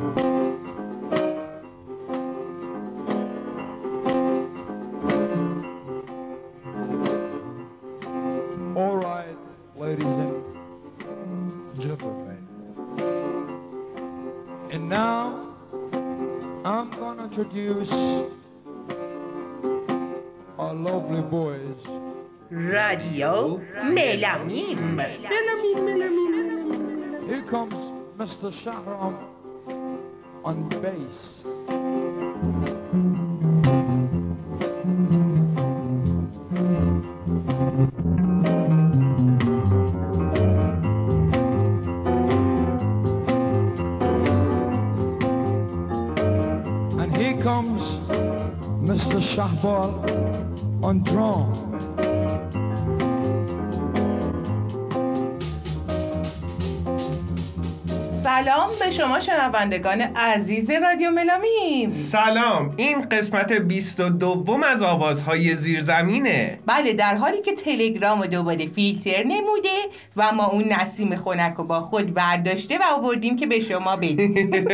All right, ladies and gentlemen. And now I'm gonna introduce our lovely boys. Radio Melamim. Melamim, Melamim. Here comes Mr. Sharon on bass. And here comes Mr. Shahbal on drum. سلام به شما شنوندگان عزیز رادیو ملامیم سلام. این قسمت 22 از آوازهای زیرزمینه. بله در حالی که تلگرام رو دوباره فیلتر نموده و ما اون نسیم خنک رو با خود برداشته و آوردیم که به شما بدیم.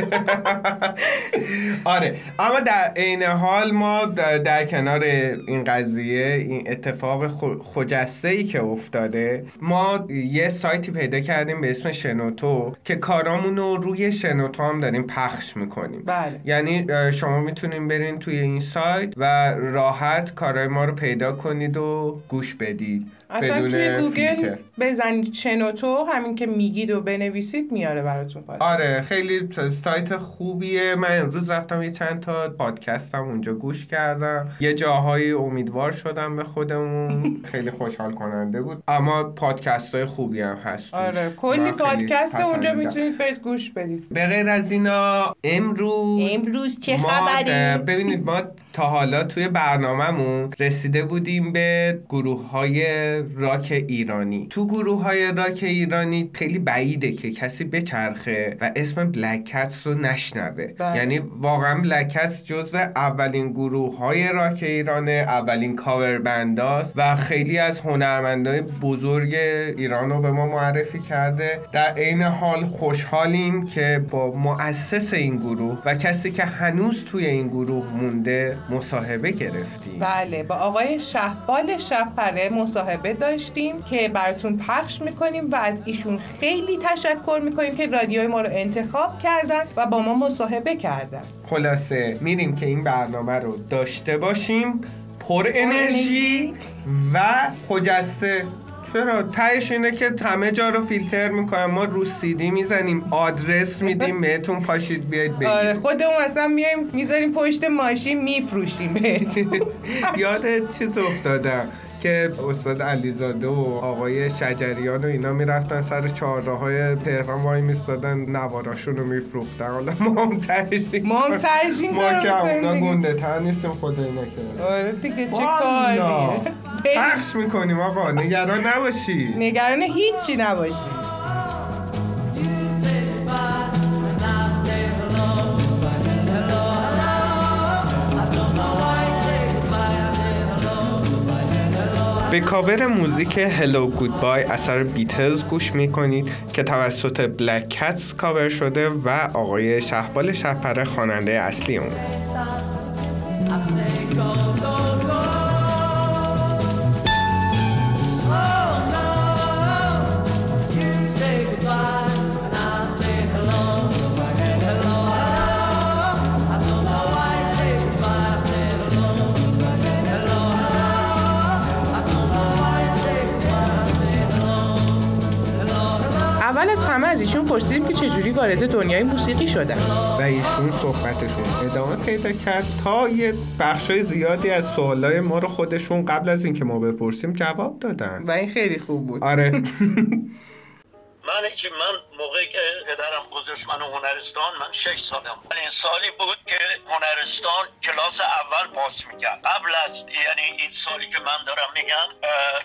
آره اما در عین حال ما در, کنار این قضیه این اتفاق خجسته ای که افتاده ما یه سایتی پیدا کردیم به اسم شنوتو که کارامون رو روی شنوتو هم داریم پخش می‌کنیم. بله. یعنی شما می‌تونین برین توی این سایت و راحت کارهای ما رو پیدا کنید و گوش بدید. اصلا توی گوگل فیلتر. بزنید شنوتو همین که میگید و بنویسید میاره براتون پاد آره خیلی سایت خوبیه من امروز رفتم یه چند تا پادکستم اونجا گوش کردم یه جاهایی امیدوار شدم به خودمون خیلی خوشحال کننده بود اما پادکست های خوبی هم هست. آره کلی پادکست اونجا. می‌تونید برید گوش بدید به غیر از اینا امروز امروز چه ما خبری؟ ببینید ما تا حالا توی برنامهمون رسیده بودیم به گروه های راک ایرانی. تو گروه های راک ایرانی خیلی بعیده که کسی بچرخه و اسم بلک کتس رو نشنوه. بله. یعنی واقعا بلک کتس جزو اولین گروه های راک ایرانه اولین کاور بنداست و خیلی از هنرمندای بزرگ ایران رو به ما معرفی کرده. در عین حال خوشحالیم که با مؤسس این گروه و کسی که هنوز توی این گروه مونده مصاحبه گرفتیم. بله با آقای شهبال شبپره مصاحبه داشتیم که براتون پخش می‌کنیم و از ایشون خیلی تشکر می‌کنیم که رادیوی ما رو انتخاب کردن و با ما مصاحبه کردن. خلاصه میریم که این برنامه رو داشته باشیم. پر. انرژی. و خجسته. چرا؟ تهش اینه که همه جا رو فیلتر می‌کنیم ما رو سیدی می‌زنیم آدرس میدیم بهتون پاشید بیاید بگید. آره خودمون اصلا میایم می‌ذاریم پشت ماشین میفروشیم یاد چیز افتادم که استاد علیزاده و آقای شجریان و اینا می‌رفتن سر چهارراه های تهران وای میستادن نواراشون رو میفروختن. حالا ما هم تهش این ما هم کار- تهش این ما که اونا. گنده تر نیستیم خدای نکرد آره دیگه چه. کاریه؟ پخش می‌کنیم آقا نگران نباشی. نگران هیچی نباشی. به کاور موزیک هلو گودبای اثر بیتلز گوش می‌کنید که توسط بلک کتس کاور شده و آقای شهبال شهپره خواننده اصلی اون. اول از همه از ایشون پرسیدیم که چجوری وارد دنیای موسیقی شدن. و ایشون صحبتشون ادامه پیدا کرد تا یه بخشای زیادی از سوالای ما رو خودشون قبل از اینکه ما بپرسیم جواب دادن. و این خیلی خوب بود. آره. من هیچی من موقعی که پدرم گذاشت منو هنرستان من شش سالم. بود. این سالی بود که هنرستان کلاس اول پاس می‌کرد. قبل از یعنی این سالی که من دارم میگم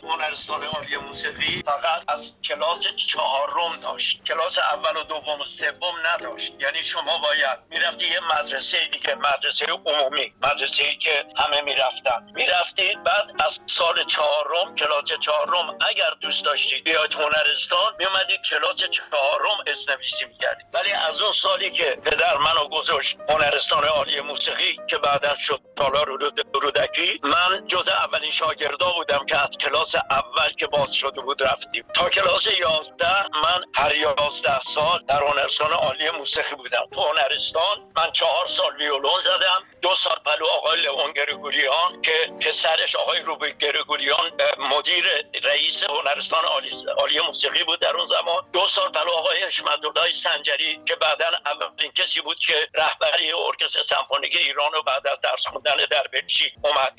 هنرستان عالی موسیقی فقط از کلاس چهارم داشت. کلاس اول و دوم و سوم نداشت. یعنی شما باید می‌رفتی یه مدرسه دیگه مدرسه عمومی مدرسه ای که همه می‌رفتن. می‌رفتید بعد از سال چهارم کلاس چهارم اگر دوست داشتید بیاید هنرستان میومدید کلاس چهارم چهارم اسنویسی می‌کردیم. ولی از اون سالی که پدر منو گذاشت هنرستان عالی موسیقی که بعدا شد تالار رودکی من جز اولین شاگردا بودم که از کلاس اول که باز شده بود رفتیم. تا کلاس یازده من هر یازده سال در هنرستان عالی موسیقی بودم. تو هنرستان من چهار سال ویولون زدم. دو سال پلو آقای لئون گرگوریان که پسرش آقای روبی گرگوریان مدیر رئیس هنرستان عالی موسیقی بود در اون زمان. دو سال پلو آقای حشمت‌الله سنجری که بعدا اولین کسی بود که رهبری ارکستر سمفونیک ایران و بعد از درس خوندن در بلژیک اومد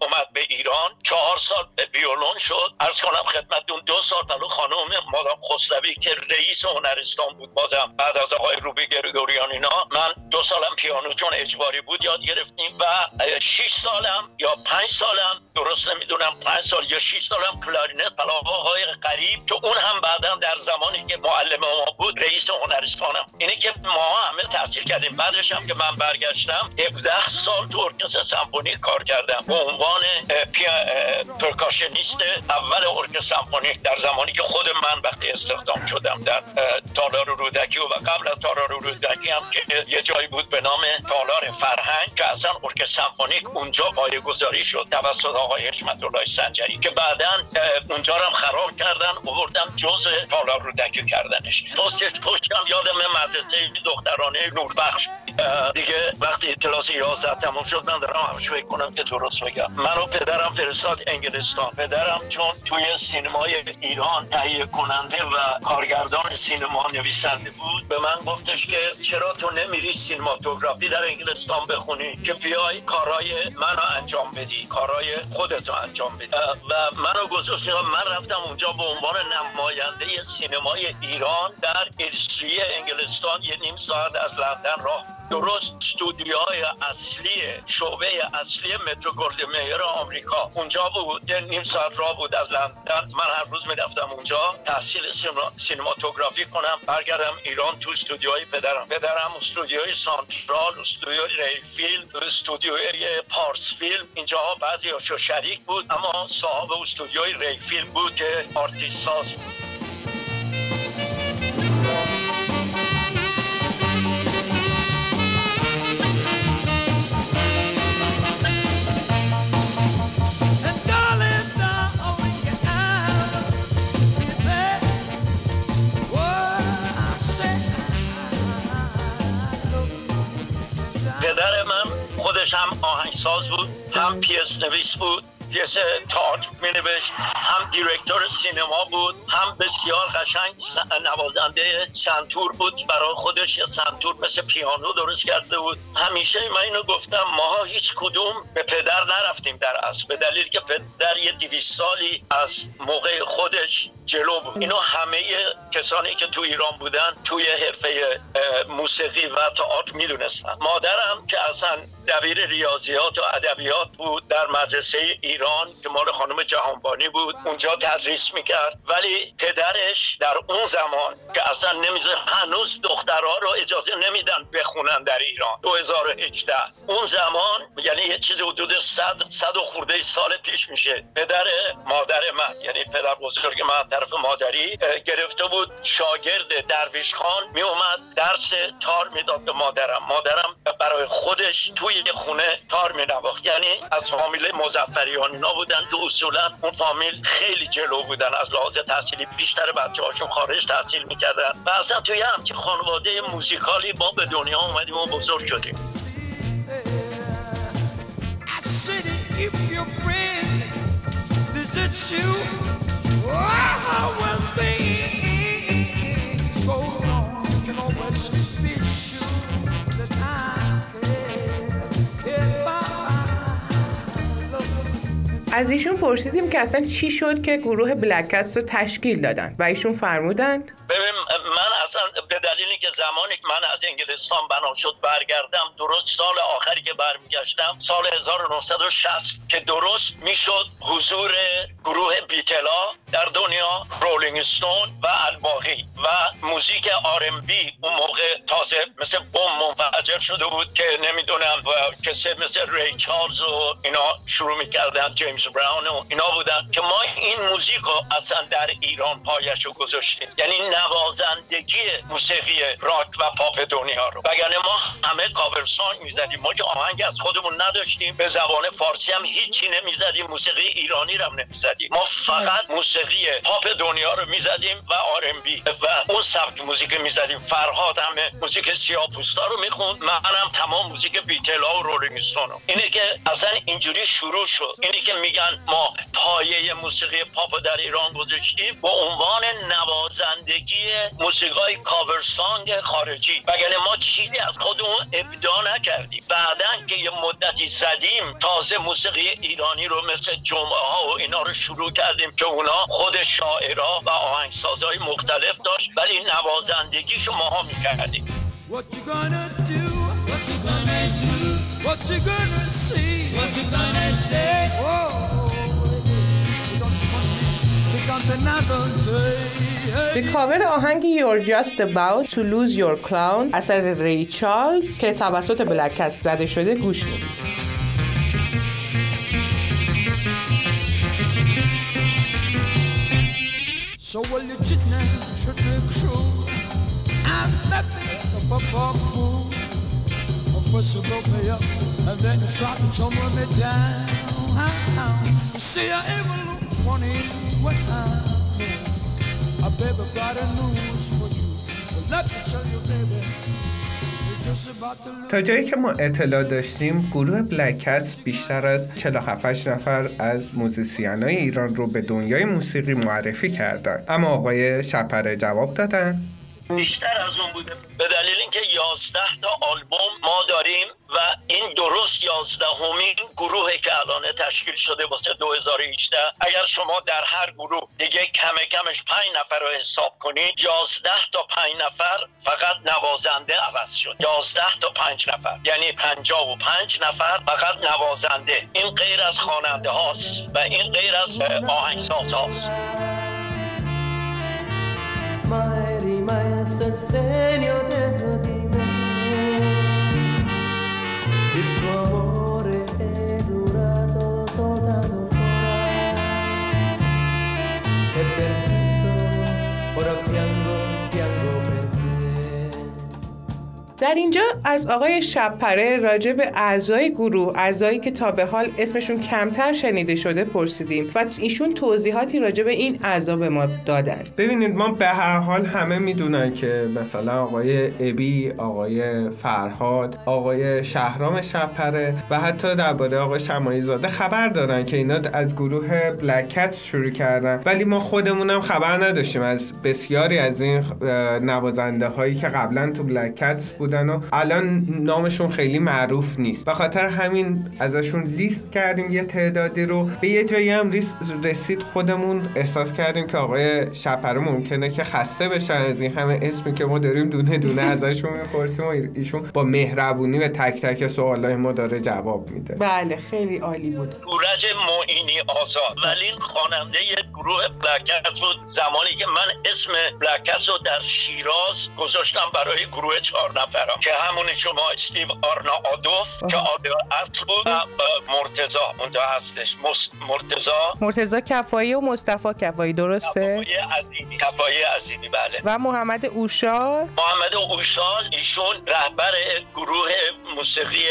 اومد به ایران. چهار سال ویولون شد. عرض کنم خدمتتون دو سال پلو خانم مادام خسروی که رئیس هنرستان بود. بازم بعد از آقای روبی گرگوریان اینا. من دو سالم پیانو چون اجباری بود یاد گرفتیم و 6 سالم یا 5 سالم درست نمی‌دونم 5 سال یا 6 سالم کلارینت آقای قریب که اون هم بعدا در زمانی که معلم ما بود رئیس هنرستانم. اینه که ما همه تحصیل کردیم. بعدش هم که من برگشتم 17 سال تو ارکستر سمفونی کار کردم. به عنوان پرکاشنیست اول ارکستر سمفونی در زمانی که خود من وقتی استخدام شدم در تالار رودکی و قبل از تالار رودکی هم که یه جایی بود به نام تالار فرهنگ که اصلا ارکستر سمفونیک اونجا پایه‌گذاری شد. توسط آقای حشمت الله سنجری که بعدا اونجا رو هم خراب کردن آوردن جز تالار رودکی کردنش پستش پشتم یادم مدرسه دخترانه نوربخش. دیگه وقتی کلاس 11 تموم شد من دارم همش فکر کنم که درست میگم. منو پدرم فرستاد انگلستان. پدرم چون توی سینمای ایران تهیه کننده و کارگردان سینما نویسنده بود به من گفتش که چرا تو نمیری cinematography در انگلستان بخونی؟ که بیای کارای منو انجام بدی کارای خودتو انجام بدی. و منو گذاشت من رفتم اونجا به عنوان نماینده سینمای ایران. در الستری انگلستان یه نیم ساعت از لندن راه. درست استودیوهای اصلی شعبه اصلی مترو گلدوین مایر آمریکا. اونجا بود یه نیم ساعت راه بود از لندن. من هر روز می‌رفتم اونجا تحصیل cinematography کنم. برگردم ایران تو استودیوهای پدرم. پدرم استودیوی سانترال استودیوی ری فیلم استودیوی پارس فیلم. اینجا بعضی شریک بود اما صاحب استودیوی ری فیلم بود که آرتیست ساز بود. آهنگساز بود هم پیس تئاتر می نوشت هم director سینما بود هم بسیار قشنگ نوازنده سنتور بود. برای خودش یه سنتور مثل پیانو درست کرده بود. همیشه من اینو گفتم ما هیچ کدوم به پدر نرفتیم در اصل به دلیل که پدر یه دویست سالی از موقع خودش جلو بود. اینو همه کسانی که تو ایران بودن توی حرفه موسیقی و تئاتر می‌دونستن. مادرم که اصلا دبیر ریاضیات و ادبیات بود در مدرسه ایران که مال خانم جهانبانی بود اونجا تدریس می‌کرد. ولی پدرش در اون زمان که اصلا نمیزه هنوز دخترها رو اجازه نمیدن بخونن در ایران. 2018 اون زمان یعنی یه چیز حدود 100 صد و خورده سال پیش میشه. پدر مادر من یعنی پدر بزرگ من طرف مادری گرفته بود. شاگرد درویش خان می اومد درس تار می‌داد به مادرم. مادرم برای خودش توی خونه تار می یعنی از فامیل مزفریان اینا بودن که اصولا اون فامیل خیلی جلو بودن از لحاظ تحصیلی بیشتر بچه هاشون خارج تحصیل می‌کردن. و اصلا توی همچین خانواده موزیکالی ما به دنیا اومدیم و بزرگ شدیم. از ایشون پرسیدیم که اصلا چی شد که گروه بلکست رو تشکیل دادن و ایشون فرمودند؟ ببین من اصلا دلیلی که زمانی که من از انگلستان بنا شد برگردم درست سال آخری که برمیگشتم سال 1960 که درست می‌شد حضور گروه بیتلا در دنیا رولینگ ستون و الباقی و موزیک آر ام بی اون موقع تازه مثل بوم منفجر شده بود که نمی‌دونم کسی مثل ری چارلز و اینا شروع می‌کردن جیمز براون و اینا بودن که ما این موزیک رو اصلا در ایران پایش رو گذاشتیم. یعنی نوازندگی موسیقی راک و پاپ دنیا رو. وگرنه ما همه cover song می‌زدیم. ما که آهنگ از خودمون نداشتیم. به زبان فارسی هم هیچی نمی‌زدیم. موسیقی ایرانی رو هم نمی‌زدیم. ما فقط موسیقی پاپ دنیا رو می‌زدیم و R&B. و اون سبک موزیک می‌زدیم. فرهاد همه موزیک سیاپوستا رو می‌خوند. منم تمام موزیک بیتلا و رولینگ رو. اینه که اصلا اینجوری شروع شد. اینه که میگن ما پایه موسیقی پاپ در ایران گذاشتیم. با عنوان نوازندگی موسیقای کاور سانگ خارجی وگرنه ما چیزی از خودمون ابدا نکردیم بعدا که یه مدتی زدیم تازه موسیقی ایرانی رو مثل جمعه ها و اینا رو شروع کردیم که اونا خود شاعرها و آهنگسازهای مختلف داشت ولی نوازندگیشو ماها می‌کردیم What you gonna do? What you gonna do? What you gonna به کاور آهنگ You're Just About to Lose Your Clown اثر ری چارلز که توسط بلکت زده شده گوش می‌دید So will you just now trick the crew I'm up a fool First you go pay up and then you try to tumble me down You see I ever funny when I'm A baby got a news for you. Let me tell you baby تا جایی که ما اطلاع داشتیم گروه بلکس بیشتر از 47 نفر از موزیسین های ایران رو به دنیای موسیقی معرفی کردن. اما آقای شپره جواب دادن. بیشتر از اون بوده. به دلیل اینکه 11 تا آلبوم ما داریم و این درست 11 همین گروهی که الان تشکیل شده واسه 2018 اگر شما در هر گروه دیگه کم کمش 5 نفر رو حساب کنید 11 تا 5 نفر فقط نوازنده عوض شد. 11 تا 5 نفر یعنی 55 نفر فقط نوازنده. این غیر از خواننده هاست و این غیر از آهنگساز هاست. در اینجا از آقای شبپره راجع به اعضای گروه اعضایی که تا به حال اسمشون کمتر شنیده شده پرسیدیم و ایشون توضیحاتی راجع به این اعضا به ما دادن. ببینید ما به هر حال همه می‌دونن که مثلا آقای ابی آقای فرهاد آقای شهرام شبپره و حتی درباره آقای شمایی زاده خبر دارن که اینا از گروه بلکت شروع کردن. ولی ما خودمونم خبر نداشتیم. از بسیاری از این نوازنده هایی که قبلا تو بلکت بود. بودن و الان نامشون خیلی معروف نیست. به خاطر همین ازشون لیست کردیم یه تعدادی رو. به یه جایی هم رسید خودمون. احساس کردیم که آقای شپره ممکنه که خسته بشن از این همه اسمی که ما داریم دونه دونه ازشون می‌پرسیم و ایشون با مهربونی به تک تک سوالای ما داره جواب میده. بله خیلی عالی بود. گورج معینی آزاد. ولی خواننده گروه بلکس بود. زمانی که من اسم بلکس رو در شیراز گذاشتم برای گروه چهار نفر. که همون شما استیو آرنا آدوف که آدو اصل بود و مرتزا اونجا هستش. مرتزا مرتزا کفایی و مصطفی کفایی درسته؟ کفایی عظیمی. کفایی عظیمی بله. و محمد اوشال؟ محمد اوشال ایشون رهبر گروه موسیقی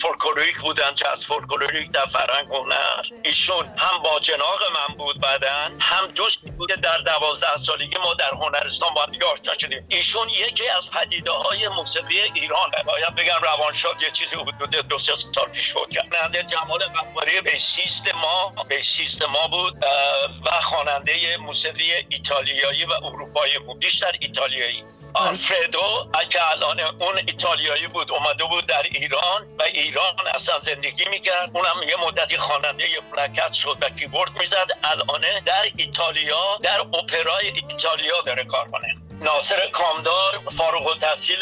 فولکلوریک بودن که از فولکلوریک در فرنگ هنر. ایشون هم با جناق من بود بعدن هم دوستی بوده در دوازده سالگی ما در هنرستان با آشنا شدیم. ایشون یکی از پدیده های موسیقی ایران باید بگم روانشاد یه چیزی حدود دو سه سال پیش فوت کرد. خواننده جمال قفاری بیسیست ما بیسیست ما بود و خواننده موسیقی ایتالیایی و اروپایی بود. بیشتر ایتالیایی. آلفردو که الان اون ایتالیایی بود اومده بود در ایران و ایران اصلا زندگی می‌کرد. اونم یه مدتی خواننده پلاکت شد و کیبورد می‌زد. الان در ایتالیا در اپرای ایتالیا داره کار کنه. ناصر کامدار فارغ التحصیل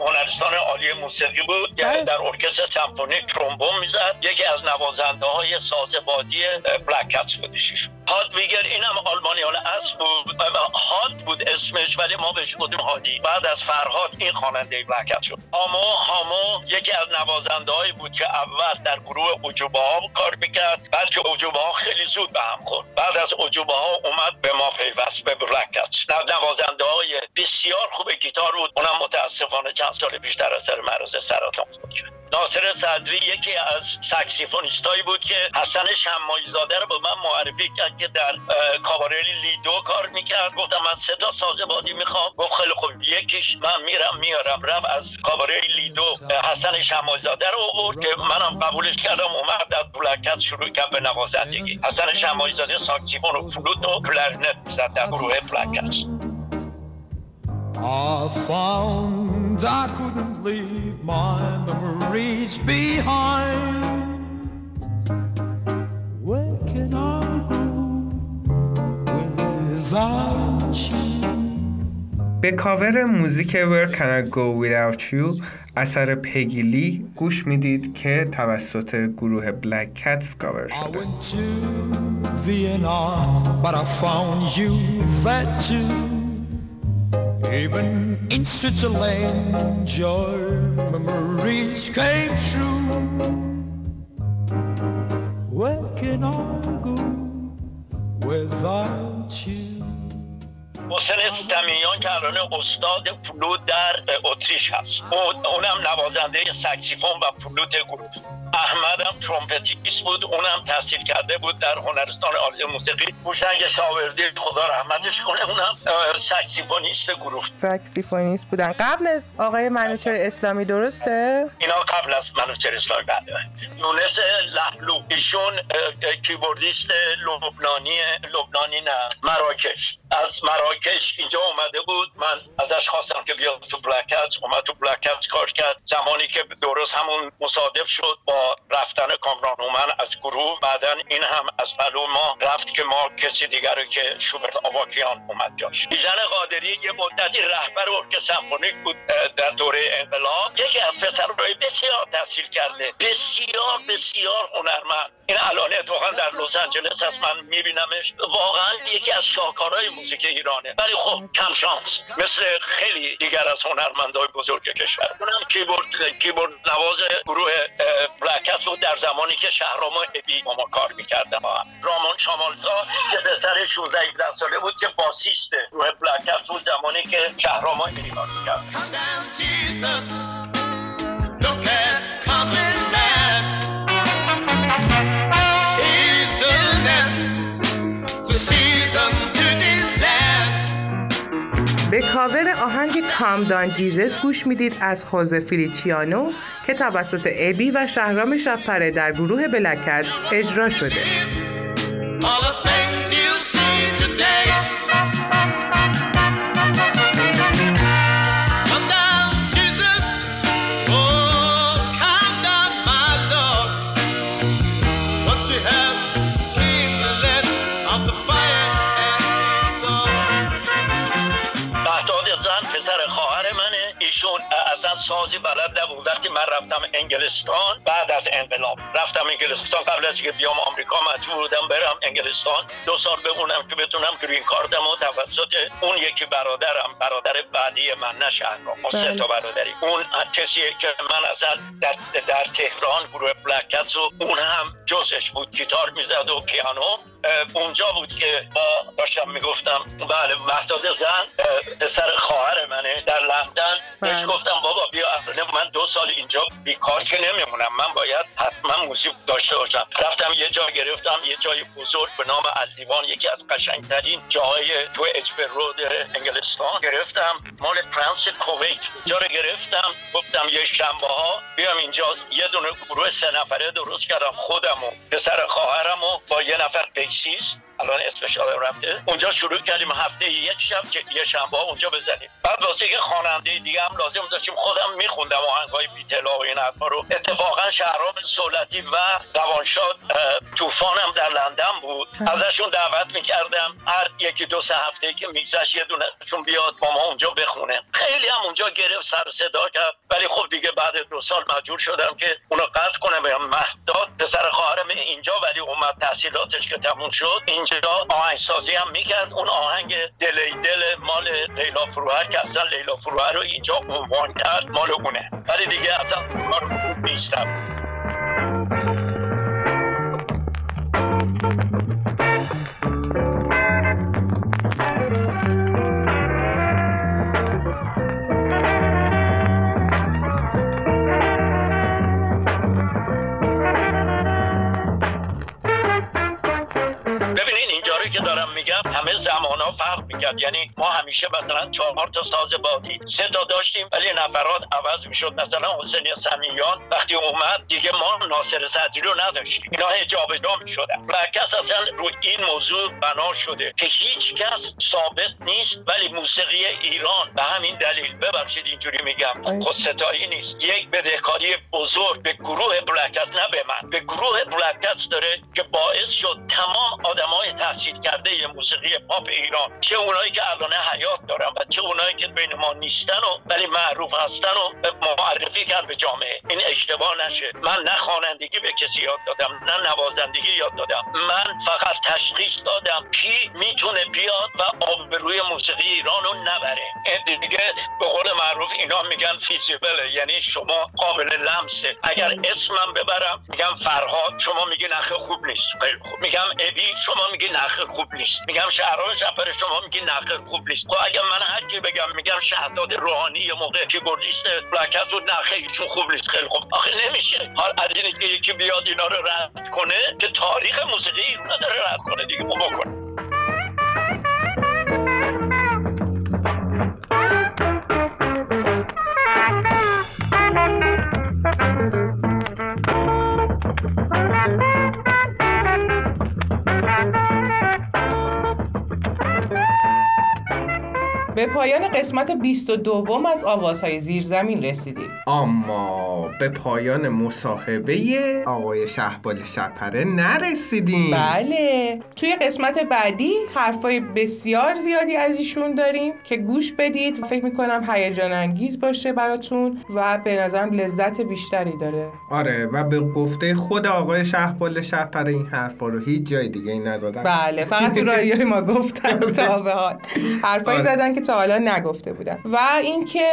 هنرستان عالی موسیقی بود یعنی در ارکستر سمفونیک ترومبون می‌زد. یکی از نوازنده های ساز بادی بلک کتس بودش ایشون. هادویگر اینم آلمانی حالا اصل بود. هاد بود اسمش ولی ما بهش بودیم هادی بعد از فرهاد این خواننده بلک شد. هامو هامو یکی از نوازنده هایی بود که اول در گروه عجوبه ها کار می‌کرد بعد که عجوبه ها خیلی زود به هم خورد. بعد از عجوبه ها اومد به ما پیوست به بلک کتس نوازنده های بسیار خوب گیتار بود. اونم متاسفانه چند سال بیشتر از سر مرض سرطان فوت کرد ناصر صدری یکی از ساکسیفونیستایی بود که حسن شمایی زاده رو به من معرفی کرد که در کاباره لیدو کار می‌کرد. گفتم من سه تا ساز بادی می‌خوام. گفت خیلی خوب. یکیش من میرم میارم رفت از کاباره لیدو حسن شمایی زاده رو آورد که منم قبولش کردم. اومد از Black Cats شروع کرد به نوازندگی. حسن شمایی زاده ساکسیفون و فلوت و کلارنت می‌زد در گروه بلکت I found I couldn't leave my memories behind. Where can I go without you? به کاور موزیک Where Can I Go Without You اثر پگیلی گوش می‌دید که توسط گروه Black Cats کاور I شده went to Vienna, but I found you there too. Even in Switzerland, your memories came true. Where can I go without you? حسین سمیان که الان استاد فلوت در اتریش هست اون- اونم نوازنده سکسیفون و فلوت گروه احمد هم ترومپتیست بود اونم تحصیل کرده بود در هنرستان عالی موسیقی. هوشنگ شاوردی خدا رحمتش کنه اونم سکسیفونیست گروه. ساکسیفونیست بودن. قبل از آقای منوچهر اسلامی درسته؟ اینا قبل از منوچهر اسلامی بله. یونس لحلو ایشون کیبوردیست لبنانی لبنانی نه مراکش. از مراکش اینجا اومده بود. من ازش خواستم که بیاد تو Black Cats اومد تو Black Cats کار کرد. زمانی که درست همون مصادف شد با رفتن کامران هومن از گروه بعدا این هم از پهلو ما رفت که ما کسی دیگر که شوبرت آواکیان اومد جاش. بیژن قادری یه مدتی رهبر ارکستر سمفونیک بود در دوره انقلاب. یکی از پسرهای بسیار تحصیل کرده بسیار بسیار هنرمند. این الان اتفاقا در لس آنجلس هست من میبینمش. واقعا یکی از شاهکارهای موزیک ایرانه. ولی خب کم شانس. مثل خیلی دیگر از هنرمندای بزرگ کشور. اونم کیبورد کیبورد نواز گروه Black Cats بود در زمانی که شهرام و ابی با ما کار هم رامان شامالتا که پسر 16 17 ساله بود که باسیست گروه بلکت بود زمانی که شهرام و ابی کار می‌کرد به کاور آهنگ کامدان جیزس گوش می‌دید از خوزه فیلیچیانو که توسط ابی و شهرام شبپره در گروه بلکتس اجرا شده. سازی بلد نبود. وقتی من رفتم انگلستان بعد از انقلاب. رفتم انگلستان. قبل از که بیام آمریکا مجبور بودم برم انگلستان. دو سال بمونم که بتونم گرین کارتم و توسط اون یکی برادرم برادر بعدی من نه شهرام ما سه تا برادری. اون کسیه که من اصلا در, در تهران گروه بلکتس و اون هم جزش بود. گیتار می‌زد و پیانو. اونجا بود که با داشتم می‌گفتم بله مهداد زن پسر خواهر منه در لندن. بهش بله. گفتم بابا بیا. من دو سال اینجا بیکار که نمیمونم. من باید حتما موزیک داشته باشم. رفتم یه جا گرفتم یه جای بزرگ به نام الدیوان یکی از قشنگترین جاهای تو Edgware Road انگلستان. گرفتم مال پرنس کویت. اینجا رو گرفتم گفتم یه شنبه ها بیام اینجا. یه دونه گروه سه نفره درست کردم خودم و پسر خواهرم و با یه نفر bassist الان اسمش یادم رفته. اونجا شروع کردیم هفته یک شب که یه شنبه ها اونجا بزنیم. بعد واسه که خواننده دیگه هم لازم داشتیم خودم میخوندم آهنگ های بیتلا و این حرفا رو. اتفاقا شهرام صولتی و روانشاد اه، طوفان هم در لندن بود. ازشون دعوت می‌کردم هر یکی دو سه هفته که میگذشت یه دونهشون بیاد با ما اونجا بخونه. خیلی هم اونجا گرفت سر صدا کرد. ولی خب دیگه بعد دو سال مجبور شدم که اونو قطع کنم. مهداد پسر خواهرم اینجا ولی اومد تحصیلاتش که تموم شد. اینجا آهنگسازی هم می‌کرد؟ اون آهنگ دلی دل مال لیلا فروهر که اصلا لیلا فروهر رو اینجا عنوان کرد مال اونه. ولی دیگه اصلا نیستم. زمان ها فرق می‌کرد. یعنی ما همیشه مثلا چهار تا ساز بادی سه تا داشتیم ولی نفرات عوض می‌شد. مثلا حسین سمیان وقتی اومد دیگه ما ناصر صدری رو نداشتیم. اینا هی جابجا می‌شدن. و کس اصلا رو این موضوع بنا شده که هیچ کس ثابت نیست ولی موسیقی ایران به همین دلیل. ببخشید اینجوری میگم. خود ستایی نیست. یک بدهکاری بزرگ به گروه بلکست نه به من. به گروه بلکست داره که باعث شد تمام آدمای تحصیل کرده موسیقی پاپ ایران. چه اونایی که الان حیات دارن و چه اونایی که بین ما نیستن و ولی معروف هستن و معرفی کرد به جامعه. این اشتباه نشه. من نه خوانندگی به کسی یاد دادم نه نوازندگی یاد دادم. من فقط تشخیص دادم کی می‌تونه بیاد و آبروی موسیقی ایران رو نبره. این دیگه به قول معروف اینا میگن feasible ه یعنی شما قابل لمسه. اگر اسمم ببرم میگم فرهاد شما میگی نخه خوب نیست. خیلی خوب. میگم ابی شما میگی نخه خوب نیست. میگم شهرام شب‌پره شما میگی نخه خوب نیست. خب اگر من هر کی بگم میگم شهداد روحانی یه موقع کیبوردیست Black Cats و نخه ایشون خوب نیست. خیلی خوب. آخه نمیشه. حال از اینی که یکی بیاد اینا رو رد کنه که تاریخ موسیقی ایران داره رد کنه دیگه. خب بکنه به پایان قسمت 22 از آوازهای زیرزمین رسیدیم. اما به پایان مصاحبه آقای شهبال شپره نرسیدیم. بله. توی قسمت بعدی حرفای بسیار زیادی از ایشون داریم که گوش بدید. فکر می‌کنم هیجان انگیز باشه براتون و به نظرم لذت بیشتری داره. آره و به گفته خود آقای شهبال شپره این حرفا رو هیچ جای دیگه این نزدن. بله فقط تو رادیوی ما گفتن تا به حال. حرفایی آره. زدن که تا حالا نگفته بودن. و اینکه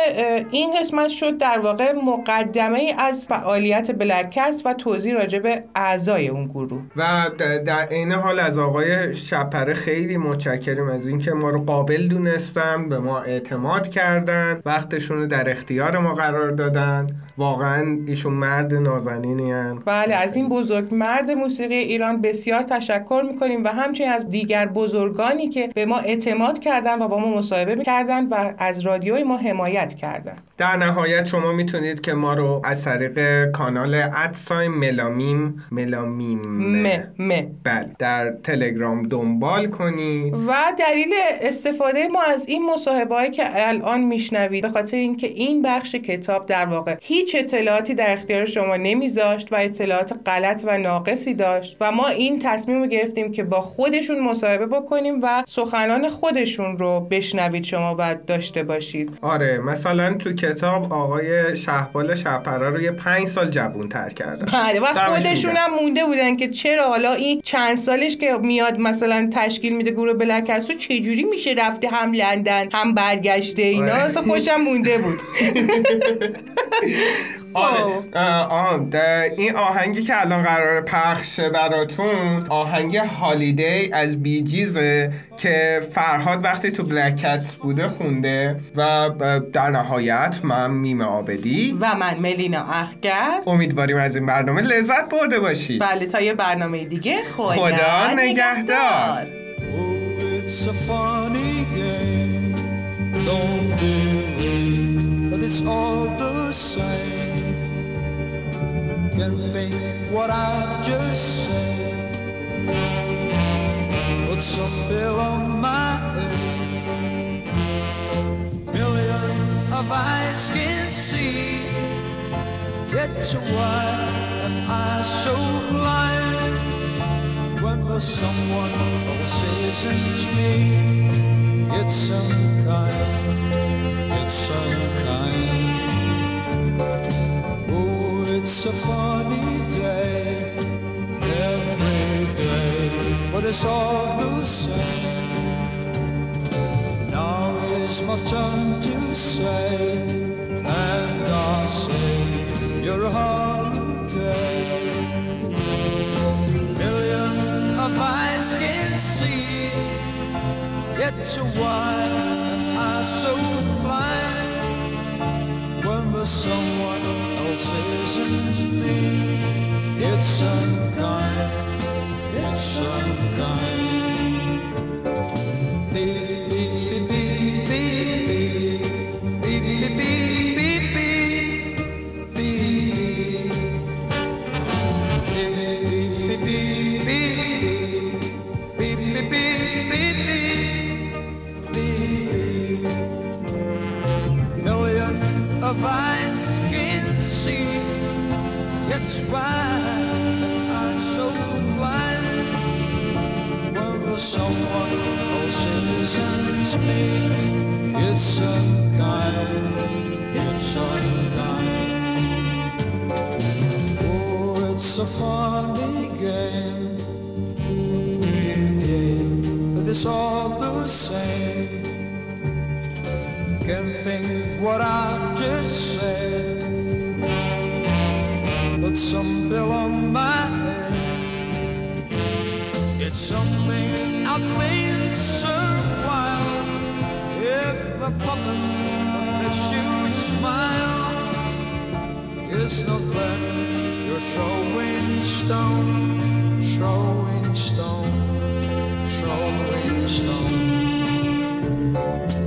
این قسمت شد در واقع مقدمه از فعالیت بلکست و توضیح راجع به اعضای اون گروه. و در عین حال از آقای شپره خیلی متشکریم از اینکه ما رو قابل دونستن به ما اعتماد کردن وقتشون رو در اختیار ما قرار دادن. واقعا ایشون مرد نازنینی هن. بله از این بزرگ مرد موسیقی ایران بسیار تشکر می‌کنیم و همچنین از دیگر بزرگانی که به ما اعتماد کردن و با ما مصاحبه کردن و از رادیوی ما حمایت کردن. در نهایت شما می‌تونید که ما رو از طریق کانال ادساین ملامیم ملامیم. م م. بله در تلگرام دنبال کنید. و دلیل استفاده ما از این مصاحبه که الان میشنوید به خاطر اینکه این بخش کتاب در واقع هیچ اطلاعاتی در اختیار شما نمیذاشت و اطلاعات غلط و ناقصی داشت و ما این تصمیم رو گرفتیم که با خودشون مصاحبه بکنیم و سخنان خودشون رو بشنوید شما و داشته باشید آره مثلا تو کتاب آقای شهبال شپره رو یه پنج سال جوون تر کردن بله و خودشون. هم مونده بودن که چرا حالا این چند سالش که میاد مثلا تشکیل میده گروه بلکستو چجوری میشه رفته هم لندن هم برگشته اینا آره. اصلا خوشم مونده بود آه، ده- این آهنگی که الان قرار پخش براتون آهنگ هالیدی از بیجیزه که فرهاد وقتی تو بلک کتس بوده خونده و در نهایت من میم آبدی و من ملینا اخگر. امیدواریم از این برنامه لذت برده باشید. بله تا یه برنامه دیگه خدا, خدا نگهدار. It's all the same. Can think what I've just said. But some bill on my head. Million of eyes can see. Yet why am I so blind when the someone else isn't me? It's some unkind, it's unkind. Oh, it's a funny day, every day, but it's all the same. Now is my turn to say, and I'll say, you're a holiday. Million of eyes can see, yet why am I so blind? when there's someone else isn't me. It's unkind, it's unkind. But some bill on my head. It's something I think so wild. If the puppet that makes you smile is not then you're showing stone, showing stone, showing stone.